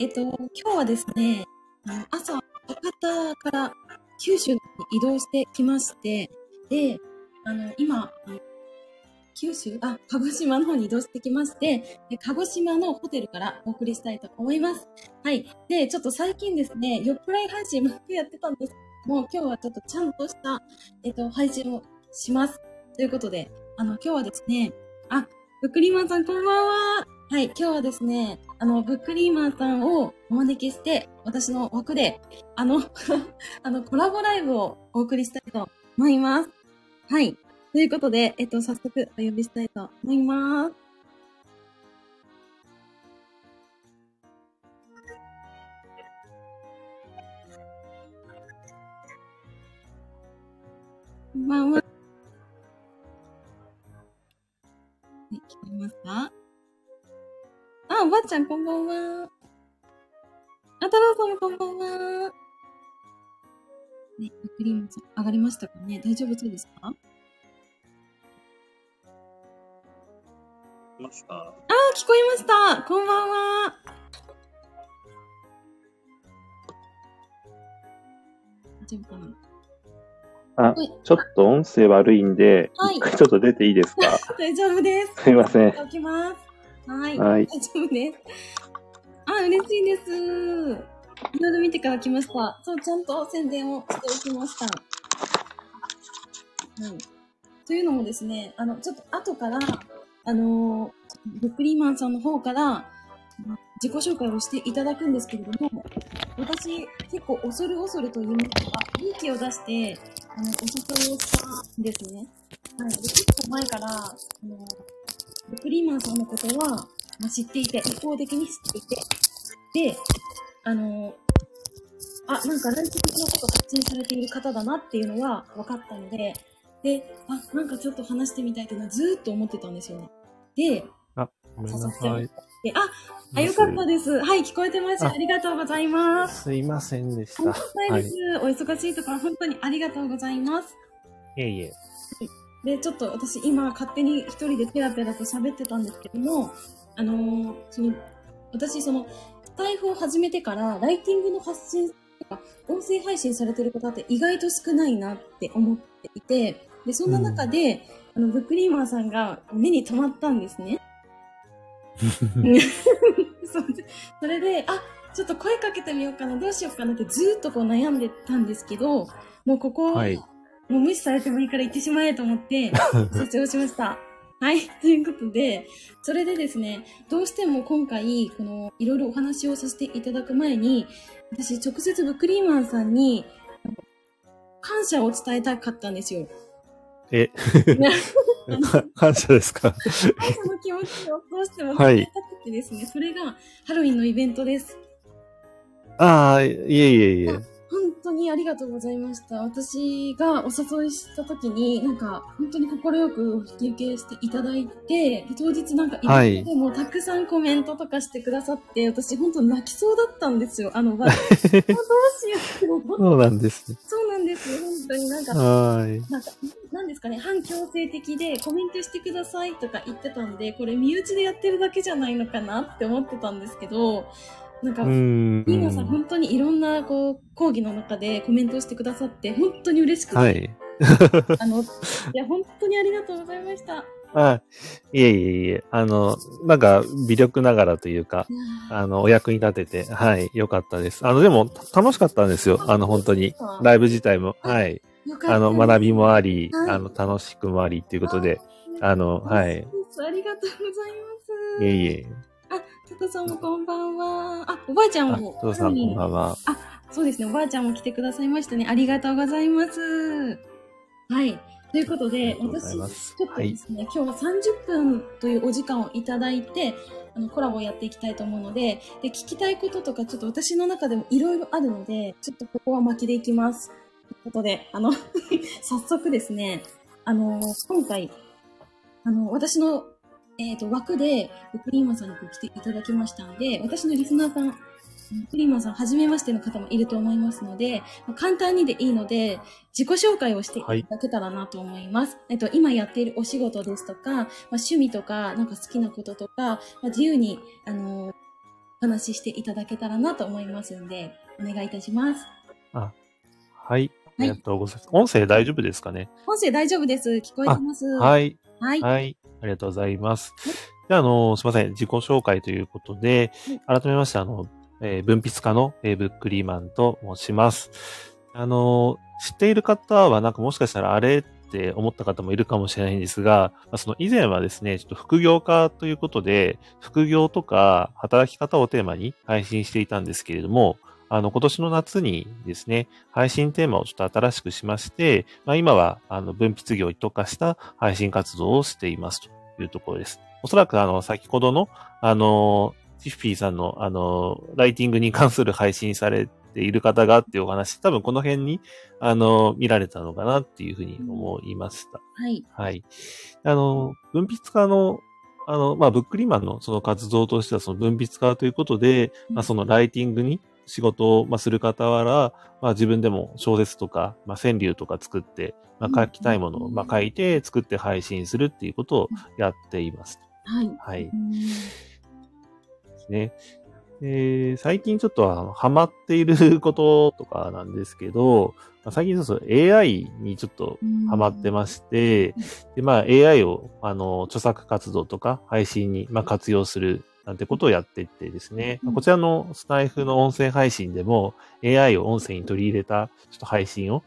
えっと、今日はですね、朝、博多から九州に移動してきまして、で、あの、今、九州あ、鹿児島の方に移動してきまして、で鹿児島のホテルからお送りしたいと思います。はい。で、ちょっと最近ですね、よっぷらい配信もやってたんですけども、今日はちょっとちゃんとした、えっと、配信をします。ということで、あの、今日はですね、あ、ブックリマンさんこんばんは。はい、今日はですね、あの、ブックリーマンさんをお招きして、私の枠で、あの、あの、コラボライブをお送りしたいと思います。はい。ということで、えっと、早速お呼びしたいと思います。こんばんは。ちゃんこんばんは。あ、太郎さんもこんばんは。ね、クリームさん上がりましたかね大丈夫そうですか？あました。ー、聞こえましたこんばんは。大丈夫かなあはい、ちょっと音声悪いんで、はい一回ちょっと出ていいですか？大丈夫です。すいません。おきます。はい。はい大丈夫です。あ、嬉しいです。いろいろ見てから来ました。そう、ちゃんと宣伝をしておきました。はい。というのもですね、あの、ちょっと後から、あのー、ブックリーマンさんの方から、自己紹介をしていただくんですけれども、私、結構恐る恐ると言いますか、勇気を出して、あの、お誘いをしたんですね。はい。で、結構前から、あの、ブックリーマンさんのことは、まあ、知っていて、一方的に知っていて、で、あの、あ、なんかラングのこと発信されている方だなっていうのは分かったので、で、あ、なんかちょっと話してみたいっていうのはずーっと思ってたんですよね。で、ごめんなさい。であ、あ、よかったです。はい、聞こえてます。ありがとうございます。すいませんでした。とんでもないです。お忙しいところ本当にありがとうございます。いえいえ。で、ちょっと私今勝手に一人でペラペラと喋ってたんですけども、あのーその、私その、スタイフを始めてから、ライティングの発信とか、音声配信されてる方って意外と少ないなって思っていて、で、そんな中で、あの、ブックリーマーさんが目に留まったんですね。それで、あ、ちょっと声かけてみようかな、どうしようかなってずーっとこう悩んでたんですけど、もうここ、はいもう無視されてもいいから行ってしまえと思って、成長しました。はい。ということで、それでですね、どうしても今回、この、いろいろお話をさせていただく前に、私、直接ブックリーマンさんに、感謝を伝えたかったんですよ。え、感謝ですか？感謝の気持ちをどうしてもはい伝えたくてですね、それがハロウィンのイベントです。ああ、いえいえいえ。本当にありがとうございました。私がお誘いした時に、なんか、本当に快くお引き受けしていただいて、で当日なんか、はいでもたくさんコメントとかしてくださって、私本当泣きそうだったんですよ。あの場で。どうしよう。そうなんですね。そうなんですよ。本当になんか、はーい。なんか、なんですかね、反強制的でコメントしてくださいとか言ってたんで、これ身内でやってるだけじゃないのかなって思ってたんですけど、なんか、うーさん、本当にいろんな、こう、講義の中でコメントをしてくださって、本当に嬉しくて、はい。あの、いや、本当にありがとうございました。あ、いえいえいえ。あの、なんか、微力ながらというか、あの、お役に立てて、はい、よかったです。あの、でも、楽しかったんですよ。あの、本当に。ライブ自体も。はい。あの、学びもあり、はいあの、楽しくもありっていうことで、あの、はい。ありがとうございます。いえいえ。あ、タカさんもこんばんは。あ、おばあちゃんあ、も。父さんこんばんは。そうですね、おばあちゃんも来てくださいましたね。ありがとうございます。はい。ということで、がと私、ちょっとですね、今日は30分というお時間をいただいて、あの、コラボをやっていきたいと思うので、で、聞きたいこととか、ちょっと私の中でもいろいろあるので、ちょっとここは巻きでいきます。ということで、あの、早速ですね、あの、今回、あの、私の、えっ、と、枠で、クリーマンさんに来ていただきましたんで、私のリスナーさん、クリーマンさん、はじめましての方もいると思いますので、まあ簡単にでいいので、自己紹介をしていただけたらなと思います。えっと、今やっているお仕事ですとか、まあ、趣味とか、なんか好きなこととか、まあ、自由に、あのーお話ししていただけたらなと思いますんで、お願いいたします。はい。ありがとうございます。音声大丈夫ですかね？音声大丈夫です。聞こえてます。い。はい。はい。はい。ありがとうございます。では、あの、すいません。自己紹介ということで、改めまして、あの、えー文筆家の、えーブックリーマンと申します。あの、知っている方は、なんかもしかしたらあれって思った方もいるかもしれないんですが、まあその以前はですね、ちょっと副業家ということで、副業とか働き方をテーマに配信していたんですけれども、あの、今年の夏にですね、配信テーマをちょっと新しくしまして、まあ、今は、あの、分泌業に特化した配信活動をしていますというところです。おそらく、あの、先ほどの、あの、チッフィーさんの、あの、ライティングに関する配信されている方がっていうお話、多分この辺に、あの、見られたのかなっていうふうに思いました。はい。はい。あの、文筆家の、あの、まあ、ブックリーマンのその活動としては、その文筆家ということで、まあ、そのライティングに仕事を、まあ、する傍ら、まあ、自分でも小説とか、まあ、川柳とか作って、まあ、書きたいものを、まあ、書いて作って配信するっていうことをやっています。はい。はい。ね。えー最近ちょっとハマっていることとかなんですけど、まあ最近ちょっと AI にちょっとハマってまして、で、まあ AI を、あの、著作活動とか配信に、まあ、活用するなんてことをやっていってですね、うんこちらのスタイフの音声配信でも AI を音声に取り入れたちょっと配信を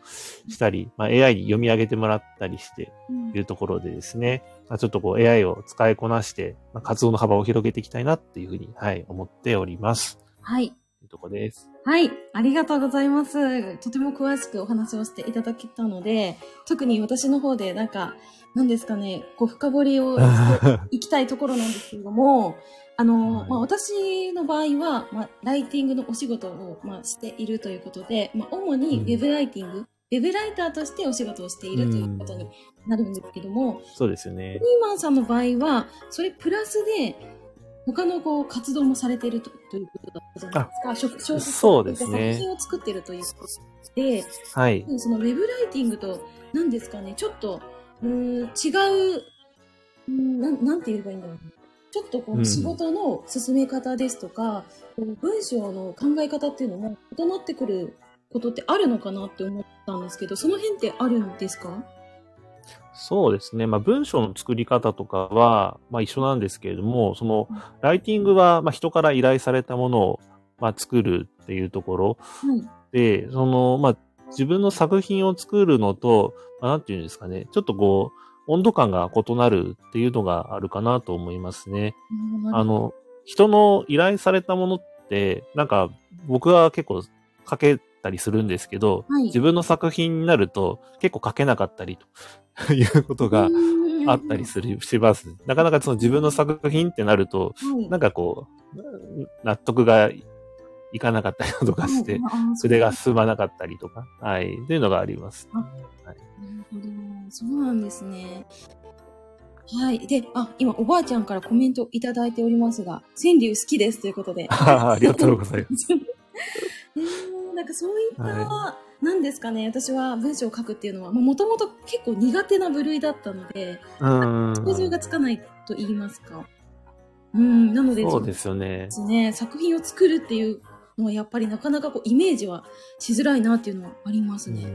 したり、まあ、AI に読み上げてもらったりしてうんいうところでですね、まあちょっとこう AI を使いこなして、まあ、活動の幅を広げていきたいなっていうふうに、はい、思っております。はい。というところです。はい。ありがとうございます。とても詳しくお話をしていただけたので、特に私の方でなんか、何ですかね、こう深掘りをしていきたい ところなんですけれども、あの、はいまあ、私の場合は、まあ、ライティングのお仕事を、まあ、しているということで、まあ、主にウェブライティング、ウェブライターとしてお仕事をしているということになるんですけども、そうですよねニ。ーマンさんの場合は、それプラスで、他のこう活動もされているとということだったじゃないですか。小小説そうですね作品を作っているということで、はい。そのウェブライティングと、何ですかね、ちょっと、うーん、違う、なん、なんて言えばいいんだろう。ちょっとこううん仕事の進め方ですとか、こう文章の考え方っていうのも異なってくることってあるのかなって思ったんですけど、その辺ってあるんですか？そうですね。まあ、文章の作り方とかは、まあ、一緒なんですけれども、その、ライティングは、まあ、人から依頼されたものを、まあ、作るっていうところはい。で、その、まあ、自分の作品を作るのと、まあ、なんていうんですかね、ちょっとこう、温度感が異なるっていうのがあるかなと思いますね。あの、人の依頼されたものって、なんか、僕は結構書けたりするんですけど、はい自分の作品になると結構書けなかったりと いうことがあったりする、します。なかなかその自分の作品ってなると、はいなんかこう、納得がいかなかったりとかして、筆が進まなかったりとか、はい、というのがあります。あはいなるほど。そうなんですね。はい。で、あ、今、おばあちゃんからコメントいただいておりますが、川柳好きですということで。ありがとうございます。えー、なんかそういった、はなんですかね、私は文章を書くっていうのは、もともと結構苦手な部類だったので。想像がつかないと言いますか。うん、なので、そうですよねね、作品を作るっていうのはやっぱりなかなかこうイメージはしづらいなっていうのはありますね。うん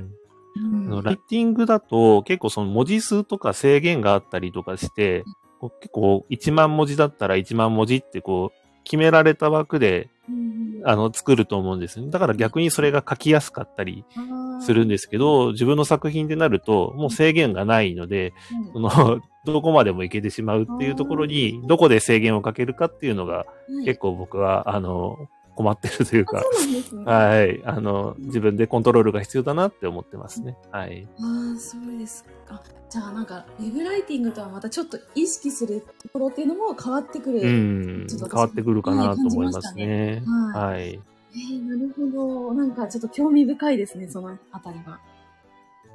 うんライティングだと結構その文字数とか制限があったりとかして、結構1万文字だったら1万文字ってこう決められた枠でうんあの作ると思うんですね。だから逆にそれが書きやすかったりするんですけど、自分の作品でなるともう制限がないので、その どこまでもいけてしまうっていうところに、どこで制限をかけるかっていうのがはい結構僕はあの困ってるというか、ね。はい、あの自分でコントロールが必要だなって思ってますね。はい。ああ、そうですか。じゃあなんか、ウェブライティングとはまたちょっと意識するところっていうのも変わってくる。うん、変わってくるかなと思いますね。はいはい。えー、なるほど。なんかちょっと興味深いですね、そのあたりは。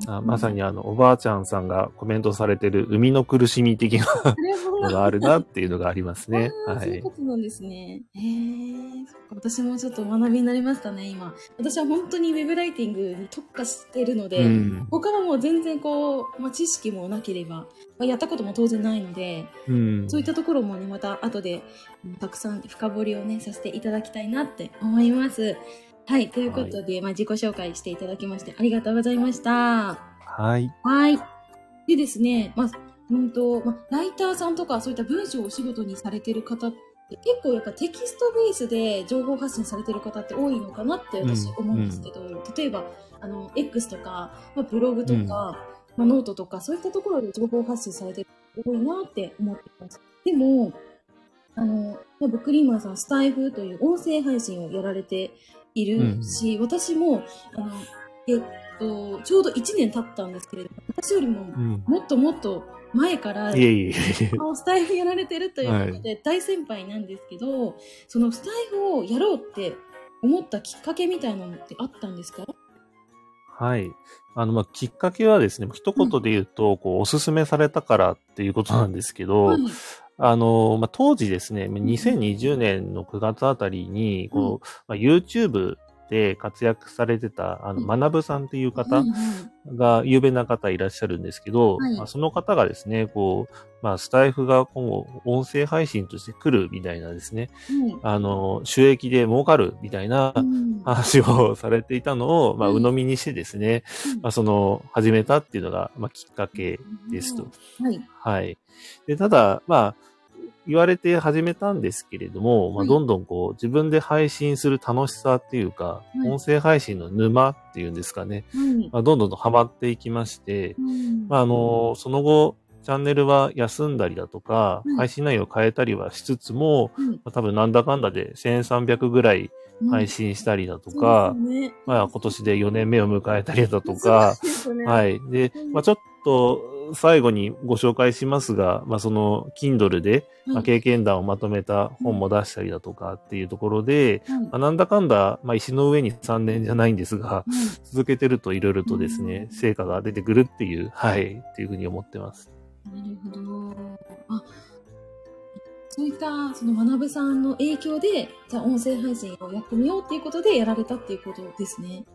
あまさにあの、おばあちゃんさんがコメントされてる生みの苦しみ的なのがあるなっていうのがありますね。はいそういうこ。となんですね。へえ、私もちょっと学びになりましたね、今。私は本当にウェブライティングに特化しているので、うん。他はもう全然こう、まあ、知識もなければ、まあ、やったことも当然ないので、うん。そういったところもね、また後で、うんたくさん深掘りをね、させていただきたいなって思います。はい、ということで、まあ、自己紹介していただきましてありがとうございました。はい。はい。でですね、まあ、うんと、まあ、ライターさんとかそういった文章をお仕事にされてる方って結構やっぱテキストベースで情報発信されてる方って多いのかなって私うん思うんですけど、例えば、あの、X とか、まあ、ブログとか、まあ、ノートとかそういったところで情報発信されてる方多いなって思ってます。でも、あの、まあ、ブックリーマンさん、スタイフという音声配信をやられているし、私も、あの、えっと、ちょうど1年経ったんですけれども、私よりもうん。もっともっと前から、いえいえいえ。あのスタイフやられてるということで大先輩なんですけど、そのスタイフをやろうって思ったきっかけみたいなのってあったんですか？はい。あの、まあ、きっかけはですね、一言で言うと、こう、おすすめされたからっていうことなんですけど、はい。あの、まあ、当時ですね、2020年の9月あたりに、こう、まあ、YouTube で活躍されてた、あの、うん。まなぶさんっていう方が、有名な方いらっしゃるんですけど、はい。まあ、その方がですね、こう、まあ、スタイフが今後、音声配信として来るみたいなですね、あの、収益で儲かるみたいな話をされていたのを、まあ、うん。鵜呑みにしてですね、うん。まあ、その、始めたっていうのが、まあ、きっかけですと。はい。はい。で、ただ、まあ、言われて始めたんですけれども、まあ、はいどんどんこう、自分で配信する楽しさっていうか、い。音声配信の沼っていうんですかね、はい。まあ、どんどんとハマっていきまして、うん。まあ、あの、その後、チャンネルは休んだりだとかうん、配信内容を変えたりはしつつも、うんまあ多分なんだかんだで1300ぐらい配信したりだとか、まあ今年で4年目を迎えたりだとか、はい。でうん、まあちょっと最後にご紹介しますが、まあその Kindle で、まあ、はい経験談をまとめた本も出したりだとかっていうところで、はいまあ、なんだかんだ、まあ石の上に3年じゃないんですが、はい続けてるといろいろとですね、うん成果が出てくるっていう、はい、っていうふうに思ってます。なるほど。あ、そういった、その学さんの影響で、じゃあ音声配信をやってみようっていうことでやられたっていうことですね。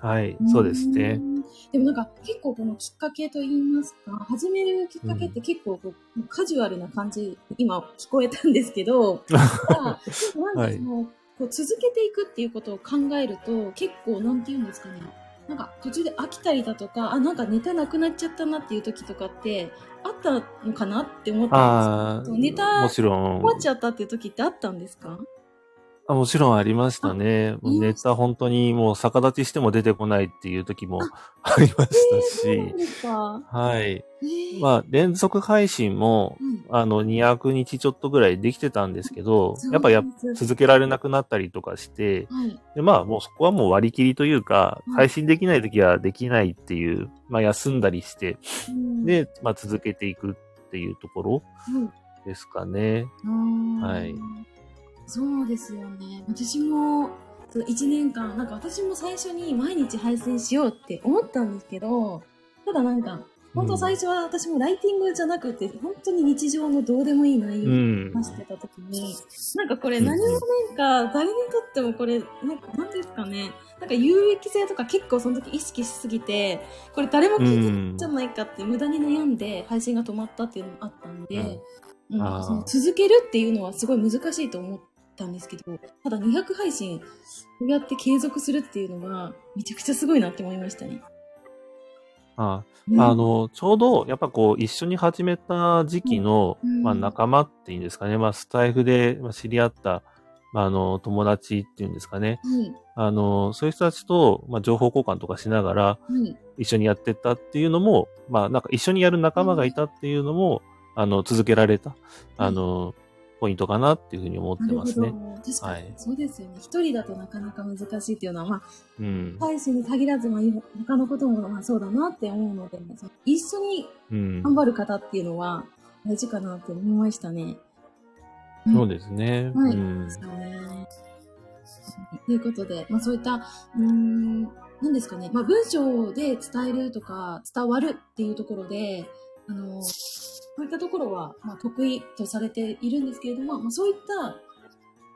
はい、そうですねう。ん。でもなんか結構このきっかけと言いますか、始めるきっかけって結構こうカジュアルな感じ、今聞こえたんですけど、なんかその、こう続けていくっていうことを考えると、結構なんて言うんですかね、なんか途中で飽きたりだとか、あ、なんかネタなくなっちゃったなっていう時とかって、あったのかなって思ったんですよ。ネタもちろん終わっちゃったっていう時ってあったんですか？あ、もちろんありましたね。ネタ本当にもう逆立ちしても出てこないっていう時もあ りましたし、ですかはい。えーまあ、連続配信も、うんあの、200日ちょっとぐらいできてたんですけどやっぱや続けられなくなったりとかして、はい。で、まあ、もうそこはもう割り切りというかうん、配信できない時はできないっていう、まあ、休んだりして、うん、で、まあ、続けていくっていうところうんですかね。ははい。そうですよね。私も、その1年間、なんか私も最初に毎日配信しようって思ったんですけど、ただなんか、本当最初は私もライティングじゃなくて、本当に日常のどうでもいい内容をうん。話してた時に、なんかこれ何もなんか誰にとってもこれ、なんかなんていうんですかね、なんか有益性とか結構その時意識しすぎて、これ誰も聞いてないん。じゃないかって無駄に悩んで配信が止まったっていうのもあったんで、うん。あー。その続けるっていうのはすごい難しいと思ったんですけど、ただ200配信、こうやって継続するっていうのは、めちゃくちゃすごいなって思いましたね。あうん。あ、の、ちょうど、やっぱこう、一緒に始めた時期の、うん。まあ、仲間っていうんですかね、まあ、スタイフでまあ知り合った、まあ、あの、友達っていうんですかね。はい、あの、そういう人たちと、まあ、情報交換とかしながら、はい、一緒にやってったっていうのも、まあ、なんか一緒にやる仲間がいたっていうのも、あの、続けられた、あの、ポイントかなっていうふうに思ってますね。確かに、はいそうですよね。一人だとなかなか難しいっていうのは、まあ、うん。配信に限らず、まあ、他のこともまあそうだなって思うので、一緒にうん。頑張る方っていうのは大事かなって思いましたね。んそうですね。はいうんで。すよね。ということで、まあそういった、うーん、何ですかね、まあ、文章で伝えるとか、伝わるっていうところで、あの、そういったところは、まあ、得意とされているんですけれども、まあ、そういった、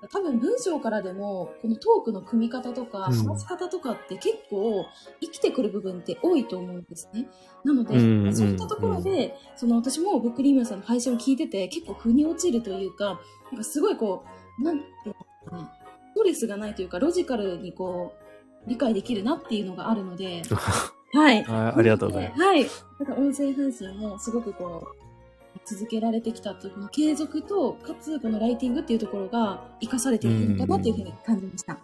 多分文章からでも、このトークの組み方とか、うん話し方とかって結構生きてくる部分って多いと思うんですね。なので、うんうんそういったところで、その私もブックリーマンさんの配信を聞いてて、結構腑に落ちるというか、なんかすごいこう、なんていうのかな、ストレスがないというか、ロジカルにこう、理解できるなっていうのがあるので、はい。あありがとうございます。はい。なんか音声配信もすごくこう、続けられてきたっていう継続と、かつこのライティングっていうところが活かされているのかなっていうふうに感じました。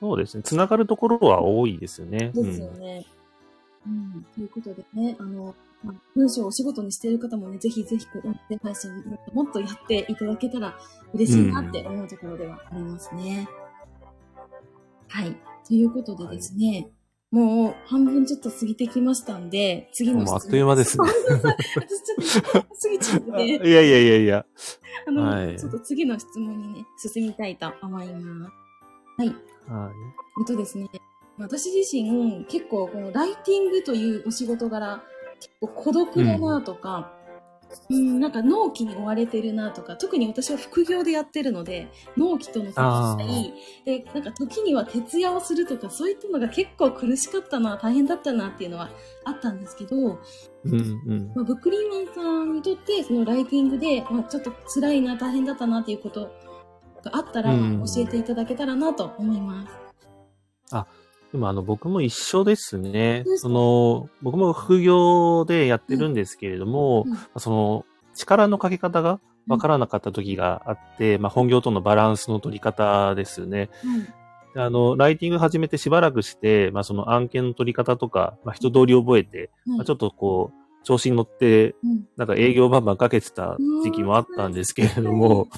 そうですね。つながるところは多いですよね。ですよね。うん。ということでね、あの、まあ、文章をお仕事にしている方もね、ぜひぜひこう音声配信もっともっとやっていただけたら嬉しいなって思うところではありますね。はい。ということでですね、もう半分ちょっと過ぎてきましたんで、次のうん。もうあっという間ですね。私ちょっと過ぎちゃってあ いやいやいやいや。あの、はいちょっと次の質問にね、進みたいと思います。はい。はい。えっとですね、私自身、結構このライティングというお仕事柄、結構孤独だなとか、うん、なんか納期に追われてるなとか、特に私は副業でやってるので、納期とのあ戦い、で、なんか時には徹夜をするとか、そういったのが結構苦しかったな、大変だったなっていうのはあったんですけど、うんうん。まあ、ブックリーマンさんにとって、そのライティングで、まあ、ちょっと辛いな、大変だったなっていうことがあったら、うん教えていただけたらなと思います。でもあの僕も一緒ですね。その、僕も副業でやってるんですけれども、うんその力のかけ方がわからなかった時があって、まあ本業とのバランスの取り方ですね。であの、ライティング始めてしばらくして、まあその案件の取り方とか、まあ人通り覚えて、うん。まあちょっとこう、調子に乗って、うん。なんか営業バンバンかけてた時期もあったんですけれども、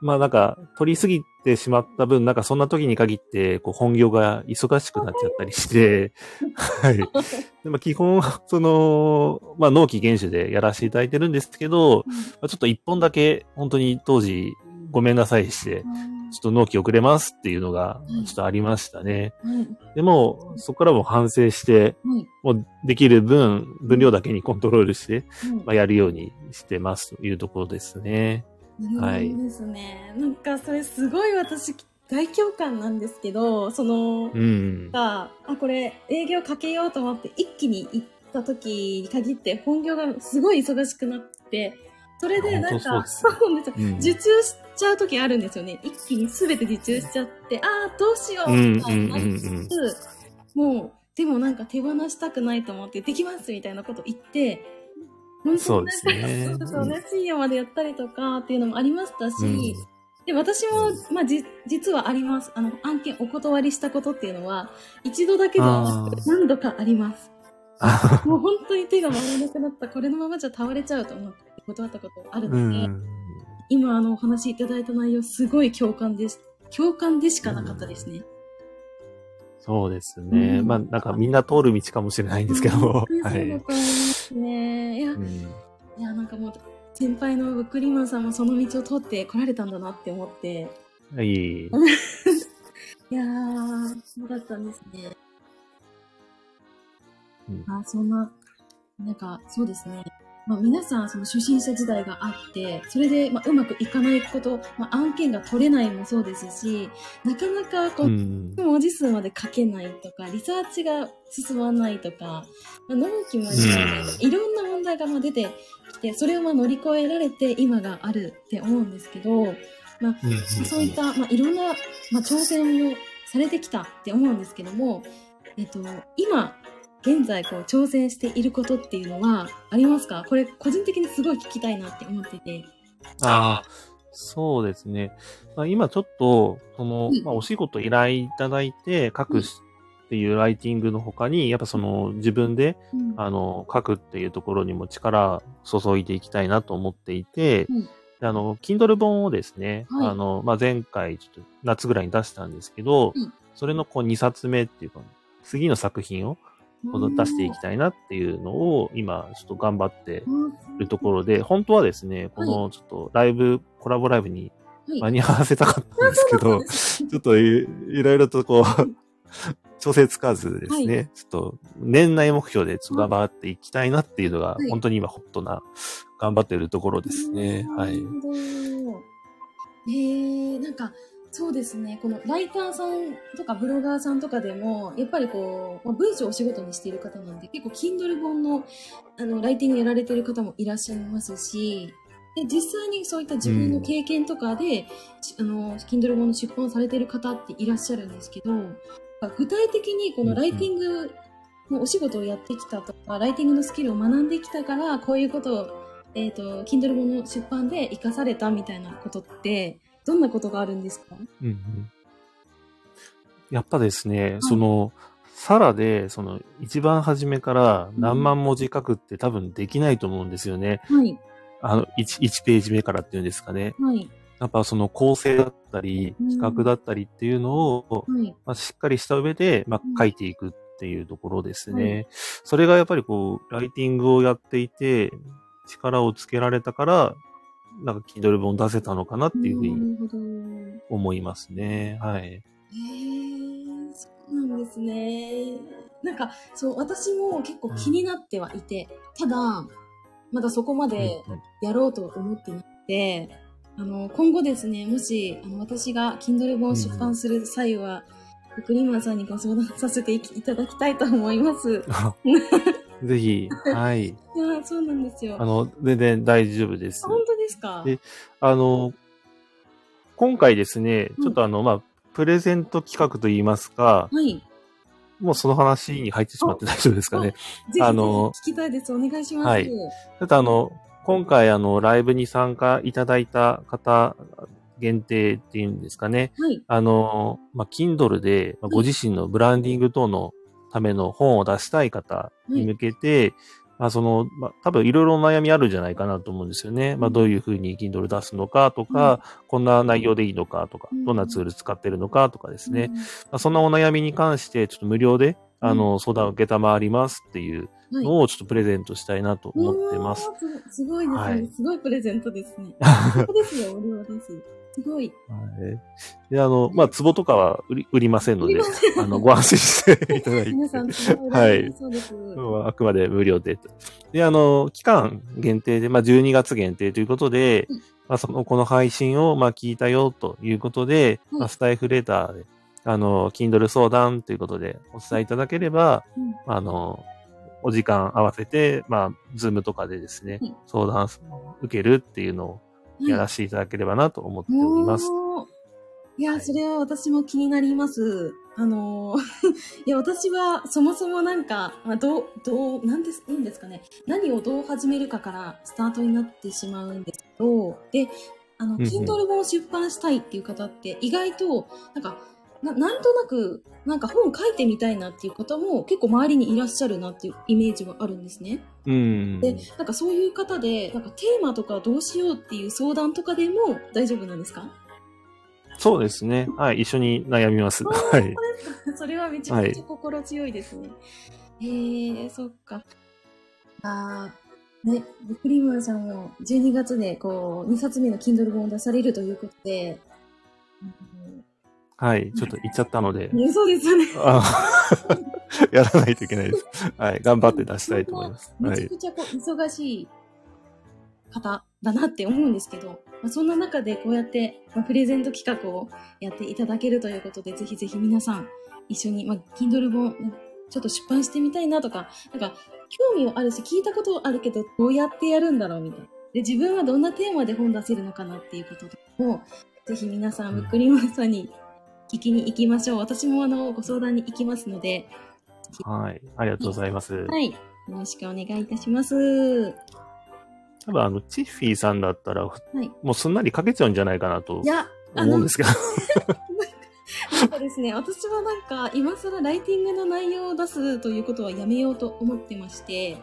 まあなんか、取りすぎてしまった分、なんかそんな時に限って、こう本業が忙しくなっちゃったりして、はい。でまあ基本、その、まあ納期厳守でやらせていただいてるんですけど、まあ、ちょっと一本だけ、本当に当時、ごめんなさいして、ちょっと納期遅れますっていうのが、ちょっとありましたね。はい。でも、そこからも反省して、はい。もうできる分、分量だけにコントロールして、はいまあ、やるようにしてますというところですね。はいですね。なんか、それすごい私、大共感なんですけど、その、うん。が、あ、これ営業かけようと思って一気に行った時に限って本業がすごい忙しくなって、それでなんか、そそうなんですよ。うん受注しちゃう時あるんですよね。一気に全て受注しちゃって、ああ、どうしよううんみたいなもう、でもなんか手放したくないと思って、できますみたいなこと言って、本そうですねそうそうね、深夜までやったりとかっていうのもありましたし、うんで、私も、まあ、じ、実はあります。あの、案件お断りしたことっていうのは、一度だけではなくあー何度かあります。あもう本当に手が回らなくなった、これのままじゃ倒れちゃうと思って断ったことあるうので、ん。今あのお話しいただいた内容、すごい共感です。共感でしかなかったですね。そうですね。うんまあ、なんかみんな通る道かもしれないんですけど、本当にはい。そうだと思いますね。いや、うんいや、なんかもう、先輩のブックリーマンさんもその道を通って来られたんだなって思って、いい。いやー、そうだったんですね。うんあ、そんな、なんか、そうですね。まあ、皆さん、その初心者時代があって、それで、まあ、うまくいかないこと、まあ、案件が取れないもそうですし、なかなか、こう、うん。文字数まで書けないとか、リサーチが進まないとか、まあ、納期までいかないとか、いろんな問題がまあ出てきて、それをまあ乗り越えられて今があるって思うんですけど、まあ、うん。そういった、まあ、いろんな、まあ、挑戦をされてきたって思うんですけども、えっと、今、現在こう挑戦していることっていうのはありますか？これ個人的にすごい聞きたいなって思ってて。ああ、そうですね。まあ、今ちょっと、そのうん、まあ、お仕事依頼いただいて書くしっていうライティングの他に、やっぱその自分で、うん。あの、書くっていうところにも力注いでいきたいなと思っていて、うん。であの、Kindle 本をですね、はい。あの、まあ、前回ちょっと夏ぐらいに出したんですけど、うん。それのこう2冊目っていうか、次の作品を出していきたいなっていうのを今ちょっと頑張ってるところで、本当はですね、このちょっとライブ、コラボライブにはい。間に合わせたかったんですけど、ちょっといいろいろとこう、調整つかずですね、はちょっと年内目標でちょっと頑張っていきたいなっていうのが、はい。本当に今ホットな、頑張ってるところですね。はい。えー、なんか、そうですね。このライターさんとかブロガーさんとかでも、やっぱりこう、まあ、文章をお仕事にしている方なんで、結構 Kindle 本の、あの、ライティングやられてる方もいらっしゃいますし、で、実際にそういった自分の経験とかで、しあの、Kindle 本の出版されてる方っていらっしゃるんですけど、具体的にこのライティングのお仕事をやってきたとか、ライティングのスキルを学んできたから、こういうことをえっ、と、Kindle 本の出版で活かされたみたいなことって、どんなことがあるんですか？うんうん。やっぱですね、その、サラで、その、一番初めから何万文字書くって多分できないと思うんですよね。はい、あの、1、1ページ目からっていうんですかね。はい、やっぱその構成だったり、うん。企画だったりっていうのを、はい、まあ、しっかりした上で、まうんあ、書いていくっていうところですね。はい。それがやっぱりこう、ライティングをやっていて、力をつけられたから、なんか Kindle 本出せたのかなっていうふうに。思いますね。はい。へえ、そうなんですね。なんか、そう、私も結構気になってはいて、ただ、まだそこまでうんうんやろうと思ってなくて、あの、今後ですね、もし、あの、私が Kindle 本を出版する際は、クリーマンさんにご相談させていただきたいと思います。ぜひ、はい。いや、そうなんですよ。あの、全然大丈夫です。本当ですか？であの、今回ですね、うんちょっとあの、まあ、プレゼント企画といいますか、はい。もうその話に入ってしまって大丈夫ですかね。あの聞きたいです。お願いします。はいちょっとあの、今回あの、ライブに参加いただいた方限定っていうんですかね。はい。あの、まあ、Kindle で、まあご自身のブランディング等のための本を出したい方に向けて、まあ、その、まあ、多分いろいろ悩みあるんじゃないかなと思うんですよね。まあ、どういうふうに Kindle 出すのかとか、こんな内容でいいのかとかうん、どんなツール使ってるのかとかですね。うんまあ、そんなお悩みに関して、ちょっと無料で、あの、相談を受けたまわりますっていうはいのをちょっとプレゼントしたいなと思ってます。うわー。すすごいですね、はいすごいプレゼントですね。本当ですよ、無料です。すごい。はい。で、あの、まあ、壺とかは売り売りませんのであの、ご安心していただいて。皆さん、はいそうです。うんあくまで無料で。で、あの、期間限定で、まあ、12月限定ということで、うんまあ、その、この配信を、まあ、聞いたよということで、はいまあ、スタイフレターで、あの、Kindle 相談ということでお伝えいただければ、うんあの、お時間合わせて、まあ、ズームとかでですね、はい相談受けるっていうのをやらせていただければなと思っております。おーいや、はいそれは私も気になります。あのー いや、私はそもそもなんか、まあ、どう、どう、なんです、いいんですかね。何をどう始めるかからスタートになってしまうんですけど、で、あの、Kindle 本を出版したいっていう方って意外と、なんか、ななんとなく、なんか本書いてみたいなっていう方も結構周りにいらっしゃるなっていうイメージはあるんですね。うん。で、なんかそういう方で、なんかテーマとかどうしようっていう相談とかでも大丈夫なんですか？そうですね。はい。一緒に悩みます。はい。それはめちゃくちゃ心強いですね。へえー、そっか。あー、ね、ブクリーマンさんも12月でこう、2冊目の Kindle 本を出されるということで、はい。ちょっと言っちゃったのでう、ん、そうですよね。あ やらないといけないです。はい。頑張って出したいと思います。はい。めちゃくちゃこう忙しい方だなって思うんですけど、まあ、そんな中でこうやって、まあ、プレゼント企画をやっていただけるということで、ぜひぜひ皆さん一緒に、まあ、Kindle 本、ねちょっと出版してみたいなとか、なんか興味はあるし、聞いたことはあるけど、どうやってやるんだろうみたいな。で、自分はどんなテーマで本出せるのかなっていうこととかも、ぜひ皆さん、ブックリマンさんに聞きに行きましょう。私もあの、ご相談に行きますので、はい。ありがとうございます。はい。よろしくお願いいたします。多分あの、チッフィーさんだったら、いもうすんなり書けちゃうんじゃないかなと思うんで、すけど。なんかですね、私はなんか、今更ライティングの内容を出すということはやめようと思ってまして、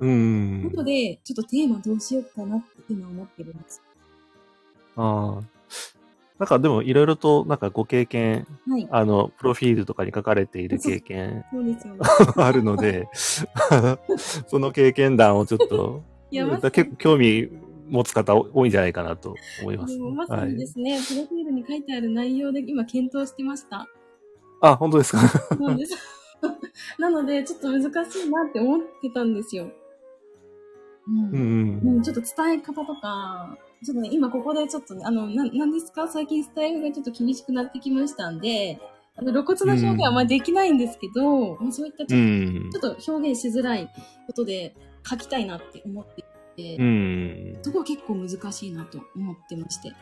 うんな。ので、ちょっとテーマどうしようかなって今思ってるんです。ああ。なんかでもいろいろとなんかご経験、はい。あの、プロフィールとかに書かれている経験。あるので、その経験談をちょっと、結構興味持つ方多いんじゃないかなと思います、まさはい。にですね、プロフィールに書いてある内容で今検討してました。あ、本当ですか？なので、ちょっと難しいなって思ってたんですよ。うんうんうん。うん、ちょっと伝え方とか、ちょっとね、今ここでちょっとね、あの、な、なんですか？最近スタイルがちょっと厳しくなってきましたんで、あの、露骨な表現はあんまりできないんですけど、まあそういったちうょっん。とちょっと表現しづらいことで書きたいなって思っていて、うん。そこは結構難しいなと思ってまして。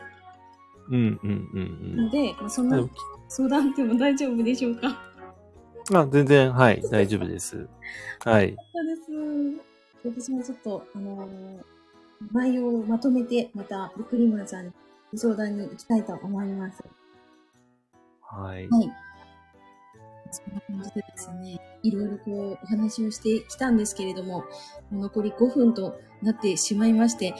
うんうんうんので、まあ、そんうん。な相談でも大丈夫でしょうか？あ、全然、はい、大丈夫です。はい。そうです。私もちょっと、あのー内容をまとめて、また、ブックリマンさんにご相談に行きたいと思います。はい。はい。そんな感じでですね、いろいろこう、お話をしてきたんですけれども、残り5分となってしまいまして、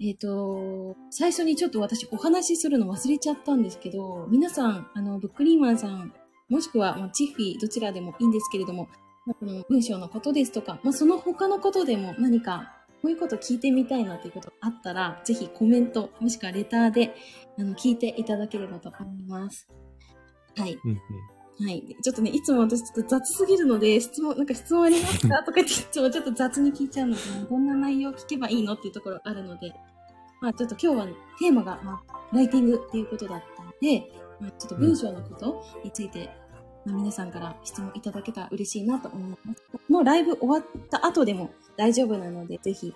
えっ、と、最初にちょっと私お話しするの忘れちゃったんですけど、皆さん、あの、ブックリーマンさん、もしくは、まあ、チッフィー、どちらでもいいんですけれども、まの文章のことですとか、まあ、その他のことでも何か、こういうこと聞いてみたいなということがあったら、ぜひコメント、もしくはレターで、あの、聞いていただければと思います。はい。うんうん。はい。でちょっとね、いつも私ちょっと雑すぎるので、質問、なんか質問ありますか とか言って、いつもちょっと雑に聞いちゃうので、どんな内容聞けばいいの？っていうところあるので、まあちょっと今日は、ね、テーマが、まあ、ライティングっていうことだったので、まあちょっと文章のことについて、まあ、皆さんから質問いただけたら嬉しいなと思います。このライブ終わった後でも大丈夫なので、ぜひ、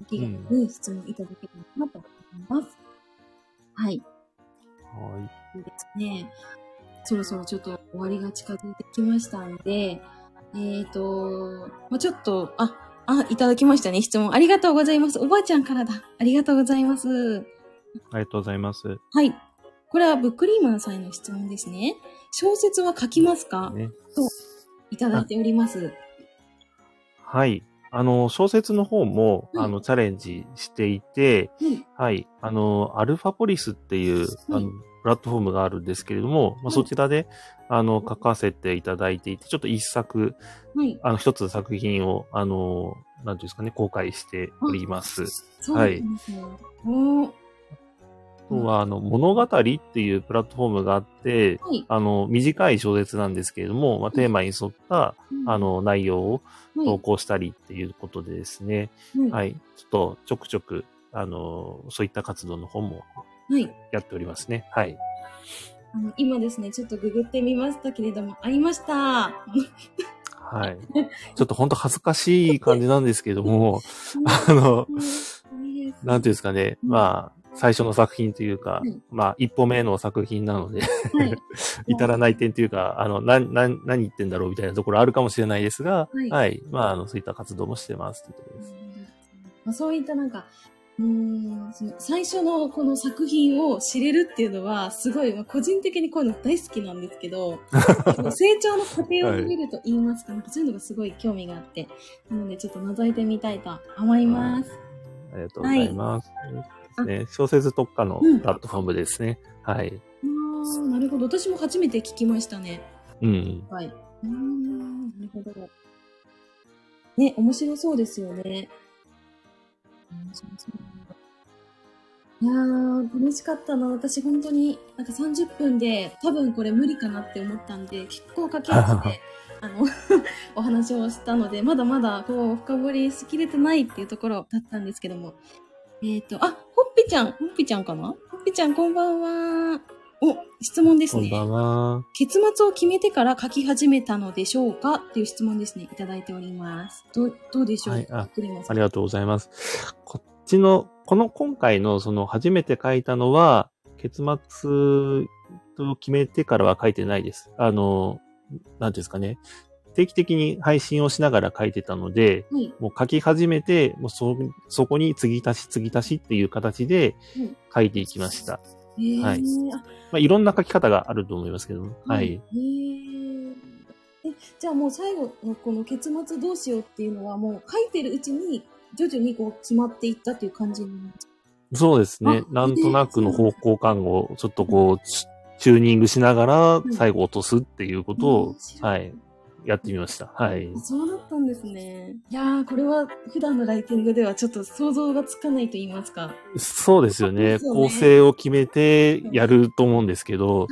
お気軽に質問いただけたらなと思います。はい。はい。そうですね。そろそろちょっと終わりが近づいてきましたんで、えっ、と、まあ、ちょっと、あ、あ、いただきましたね、質問。ありがとうございます。おばあちゃんからだ。ありがとうございます。ありがとうございます。はい。これはブックリーマンさんへの質問ですね。小説は書きますか？ね。いただいております。はい。あの、小説の方も、うんあの、チャレンジしていて、うんはい。あの、アルファポリスっていう、あの、プラットフォームがあるんですけれども、まあ、うんそちらで、あの、書かせていただいていて、ちょっと一作、はい。あの、一つ作品を、あの、なんていうんですかね、公開しております。そうなんですね。おとは、あの、物語っていうプラットフォームがあって、はい。あの、短い小説なんですけれども、まあ、テーマに沿った、あ、の、内容をはい投稿したりっていうことでですね、はい。はい。ちょっと、ちょくちょく、あの、そういった活動の方もはい。やっておりますね。はい。あの今ですね、ちょっとググってみましたけれども、ありました。はい。ちょっと本当恥ずかしい感じなんですけども、あの、なんていうんですかね、うんまあ、最初の作品というか、うんまあ、一歩目の作品なので、はい。至らない点というか、あの、な、な、何言ってんだろうみたいなところあるかもしれないですが、はいはい。まあ、あの、そういった活動もしてますというところです。まあ、そういったなんか、うーん、その最初のこの作品を知れるっていうのは、すごい、まあ、個人的にこういうの大好きなんですけど、成長の過程を見ると言いますか、なんかそういうのがすごい興味があって、なのでちょっと覗いてみたいと思います。ありがとうございます。ですね、小説特化のうんプラットフォームですね。はい。ああ、なるほど。私も初めて聞きましたね。うん。はい。うーん、なるほど。ね、面白そうですよね。面白そういやー、楽しかったな。私本当に、なんか30分で多分これ無理かなって思ったんで、結構駆け足で、あの、お話をしたので、まだまだこう、深掘りしきれてないっていうところだったんですけども。えっ、と、あ、ほっぺちゃん、ほっぺちゃんかな？ほっぺちゃんこんばんは。お、質問ですね。こんばんは。結末を決めてから書き始めたのでしょうか？っていう質問ですね。いただいております。どう、どうでしょう？はいあありがとうございます。こっちの、この今回のその初めて書いたのは、結末と決めてからは書いてないです。あの、なんていうんですかね。定期的に配信をしながら書いてたので、はい。もう書き始めて、もうそ、そこに継ぎ足し継ぎ足しっていう形でうん書いていきました。えー、はいあまあ、いろんな書き方があると思いますけども。はい。。えじゃあもう最後のこの結末どうしようっていうのはもう書いてるうちに徐々にこう決まっていったっていう感じそうですね。あなんとなくの方向感をちょっとこう、チチューニングしながらん最後落とすっていうことをはい、やってみました。はい。そうだったんですね。いやー、これは普段のライティングではちょっと想像がつかないと言いますか。そうですよね。ね構成を決めてやると思うんですけど、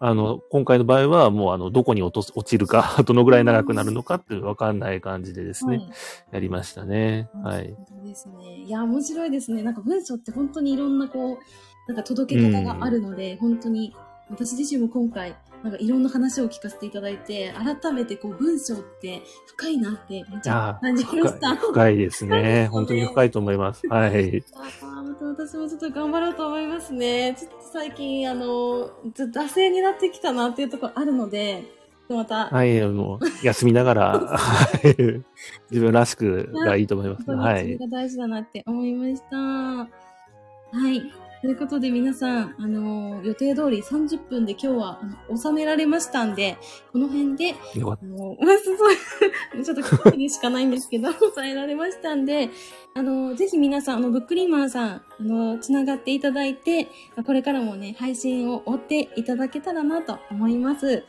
あの、今回の場合はもうあの、どこに落とす落ちるか、どのぐらい長くなるのかってわかんない感じでですね、はいやりましたね。はい。ですね。いや、面白いですね。なんか文章って本当にいろんなこう、なんか届け方があるので、本当に私自身も今回、なんかいろんな話を聞かせていただいて、改めてこう文章って深いなってめっちゃあ感じました。深いですね。本当に深いと思います。はい。あーまた私もちょっと頑張ろうと思いますね。ちょっと最近、あの、ちょっと惰性になってきたなっていうところあるので、また、はい、あの、休みながら、はい自分らしくがいいと思います。はい。にそれが大事だなって思いました。はい。ということで皆さん、あの予定通り30分で今日はあの収められましたんで、この辺で、よかっあの、まあ、そう、ちょっと一人でしかないんですけど、抑えられましたんで、あの、ぜひ皆さん、あの、ブックリーマンさん、あの、つながっていただいて、これからもね、配信を追っていただけたらなと思います。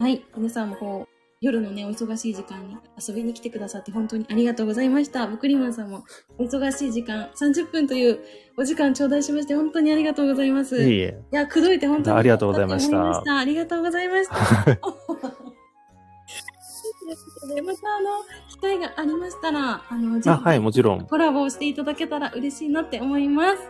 はい。皆さんもこう、夜のね、お忙しい時間に遊びに来てくださって本当にありがとうございました。ブックリーマンさんもお忙しい時間、30分というお時間頂戴しまして本当にありがとうございます。た。いいえいえ。や、くどいて本当にありがとうございましたありがとうございました。ありがとうございました。ということでまた あの、機会がありましたら、あの、ぜあ、はい、もちろん。ひコラボをしていただけたら嬉しいなって思います。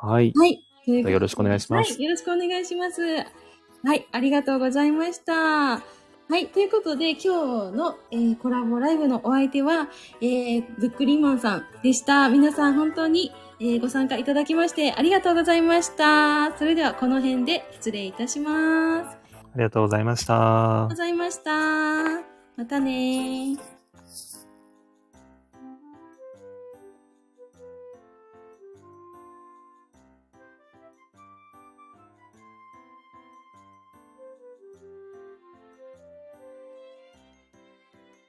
はい。はい。よろしくお願いしますはい、よろしくお願いします。はい、ありがとうございました。はい、ということで、今日の、えーコラボライブのお相手は、えー、ブックリーマンさんでした。皆さん本当に、えーご参加いただきましてありがとうございました。それではこの辺で失礼いたします。ありがありがとうございましたとうご。ざいました。またねー。